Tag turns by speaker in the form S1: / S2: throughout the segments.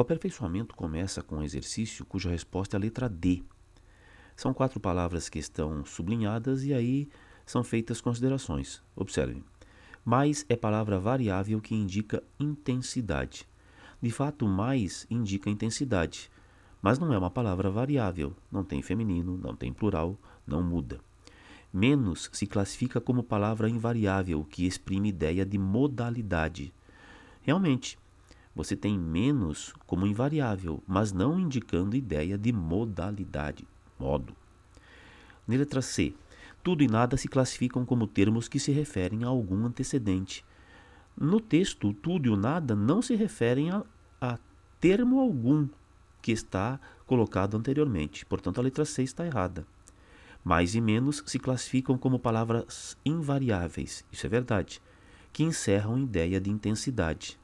S1: O aperfeiçoamento começa com um exercício cuja resposta é a letra D. São quatro palavras que estão sublinhadas e aí são feitas considerações. Observem. Mais é palavra variável que indica intensidade. De fato, mais indica intensidade, mas não é uma palavra variável, não tem feminino, não tem plural, não muda. Menos se classifica como palavra invariável, que exprime ideia de modalidade. Realmente, você tem menos como invariável, mas não indicando ideia de modalidade, modo. Na letra C, tudo e nada se classificam como termos que se referem a algum antecedente. No texto, tudo e o nada não se referem a, a termo algum que está colocado anteriormente. Portanto, a letra C está errada. Mais e menos se classificam como palavras invariáveis, isso é verdade, que encerram ideia de intensidade,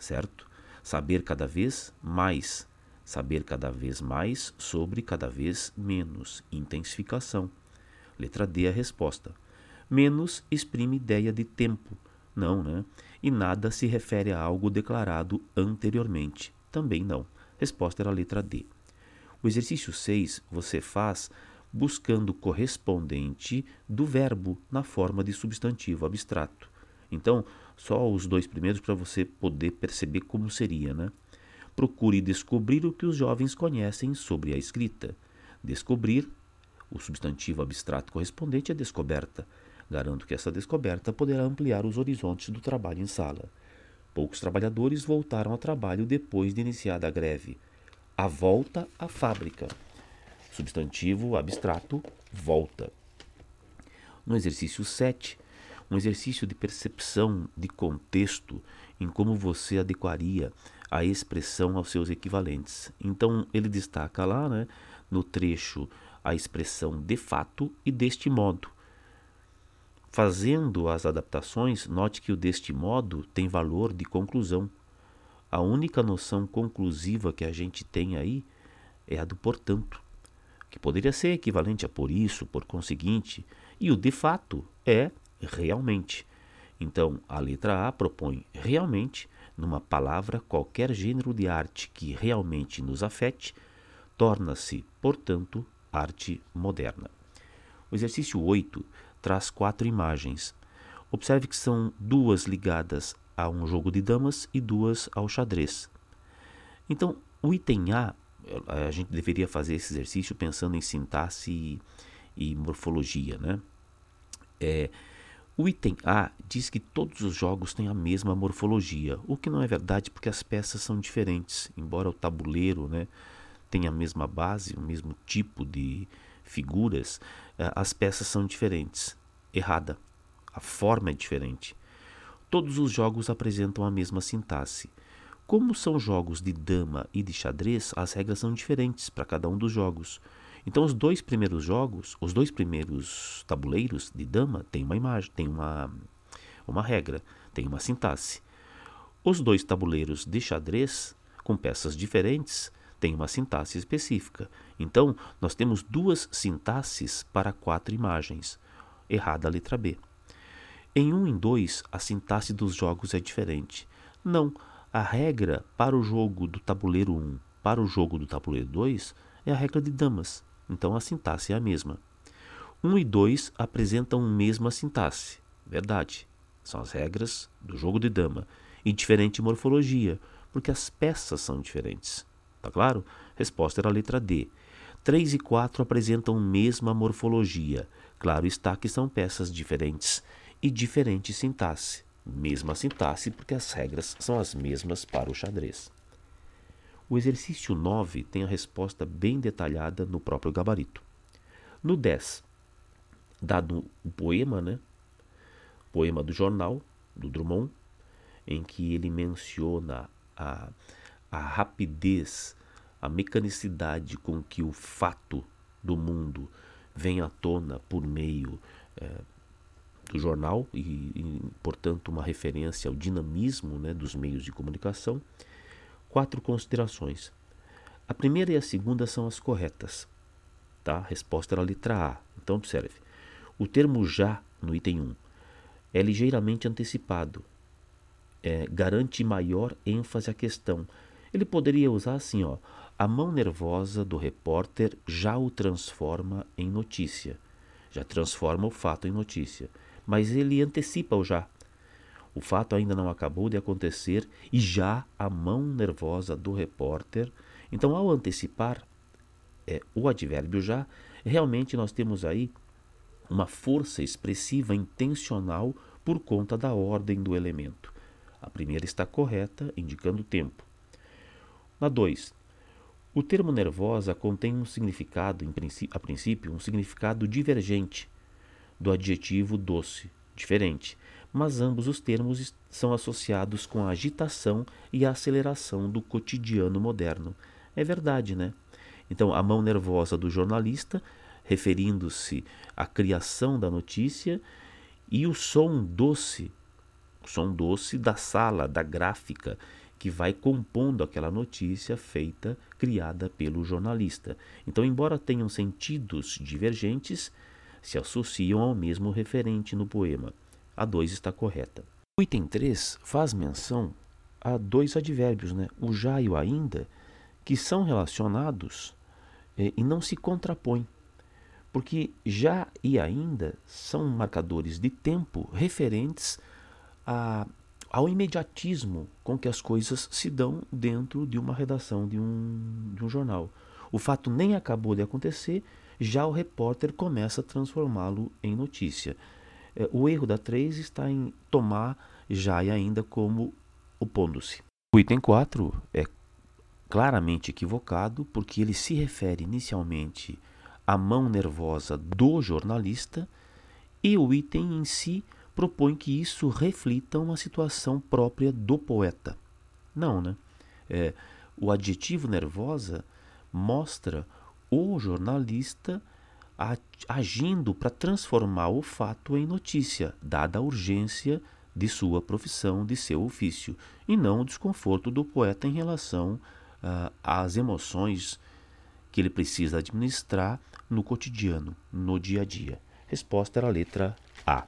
S1: certo? Saber cada vez mais, saber cada vez mais sobre cada vez menos, intensificação. Letra D a resposta. Menos exprime ideia de tempo, não, né? E nada se refere a algo declarado anteriormente, também não. Resposta era a letra D. O exercício 6 você faz buscando correspondente do verbo na forma de substantivo abstrato. Então, só os dois primeiros para você poder perceber como seria, né? Procure descobrir o que os jovens conhecem sobre a escrita. Descobrir o substantivo abstrato correspondente é descoberta. Garanto que essa descoberta poderá ampliar os horizontes do trabalho em sala. Poucos trabalhadores voltaram ao trabalho depois de iniciada a greve. A volta à fábrica. Substantivo abstrato, volta. No exercício 7, um exercício de percepção de contexto em como você adequaria a expressão aos seus equivalentes. Então, ele destaca lá, né, no trecho a expressão de fato e deste modo. Fazendo as adaptações, note que o deste modo tem valor de conclusão. A única noção conclusiva que a gente tem aí é a do portanto, que poderia ser equivalente a por isso, por conseguinte, e o de fato é realmente. Então, a letra A propõe realmente, numa palavra, qualquer gênero de arte que realmente nos afete, torna-se, portanto, arte moderna. O exercício 8 traz quatro imagens. Observe que são duas ligadas a um jogo de damas e duas ao xadrez. Então, o item A, a gente deveria fazer esse exercício pensando em sintaxe e, e morfologia, né? É, o item A diz que todos os jogos têm a mesma morfologia, o que não é verdade porque as peças são diferentes, embora o tabuleiro, né, tem a mesma base, o mesmo tipo de figuras, eh, as peças são diferentes. Errada. A forma é diferente. Todos os jogos apresentam a mesma sintaxe. Como são jogos de dama e de xadrez, as regras são diferentes para cada um dos jogos. Então, os dois primeiros jogos, os dois primeiros tabuleiros de dama têm uma imagem, tem uma, uma regra, tem uma sintaxe. Os dois tabuleiros de xadrez, com peças diferentes, tem uma sintaxe específica. Então, nós temos duas sintaxes para quatro imagens. Errada a letra B. Em 1 um e 2, a sintaxe dos jogos é diferente. Não, a regra para o jogo do tabuleiro 1 um, para o jogo do tabuleiro 2 é a regra de damas. Então, a sintaxe é a mesma. 1 um e 2 apresentam a mesma sintaxe. Verdade. São as regras do jogo de dama. E diferente morfologia, porque as peças são diferentes. Tá claro? Resposta era a letra D. 3 e 4 apresentam mesma morfologia. Claro está que são peças diferentes e diferente sintaxe. Mesma sintaxe porque as regras são as mesmas para o xadrez. O exercício 9 tem a resposta bem detalhada no próprio gabarito. No 10, dado o poema, né? Poema do jornal, do Drummond, em que ele menciona a a rapidez, a mecanicidade com que o fato do mundo vem à tona por meio é, do jornal e, e, portanto, uma referência ao dinamismo né, dos meios de comunicação. Quatro considerações. A primeira e a segunda são as corretas. Tá? A resposta era a letra A. Então, observe. O termo já, no item 1, é ligeiramente antecipado. É, garante maior ênfase à questão Ele poderia usar assim, ó, a mão nervosa do repórter já o transforma em notícia, já transforma o fato em notícia, mas ele antecipa o já. O fato ainda não acabou de acontecer e já a mão nervosa do repórter. Então, ao antecipar é, o advérbio já, realmente nós temos aí uma força expressiva intencional por conta da ordem do elemento. A primeira está correta, indicando tempo. Na 2, o termo nervosa contém um significado, a princípio, um significado divergente do adjetivo doce, diferente, mas ambos os termos são associados com a agitação e a aceleração do cotidiano moderno. É verdade, né? Então, a mão nervosa do jornalista, referindo-se à criação da notícia, e o som doce, o som doce da sala, da gráfica, que vai compondo aquela notícia feita, criada pelo jornalista. Então, embora tenham sentidos divergentes, se associam ao mesmo referente no poema. A 2 está correta. O item 3 faz menção a dois advérbios, né? o já e o ainda, que são relacionados eh, e não se contrapõem. Porque já e ainda são marcadores de tempo referentes a ao imediatismo com que as coisas se dão dentro de uma redação de um, de um jornal. O fato nem acabou de acontecer, já o repórter começa a transformá-lo em notícia. É, o erro da 3 está em tomar já e ainda como opondo-se. O item 4 é claramente equivocado porque ele se refere inicialmente à mão nervosa do jornalista e o item em si propõe que isso reflita uma situação própria do poeta. Não, né? É, o adjetivo nervosa mostra o jornalista agindo para transformar o fato em notícia, dada a urgência de sua profissão, de seu ofício, e não o desconforto do poeta em relação uh, às emoções que ele precisa administrar no cotidiano, no dia a dia. Resposta era a letra A.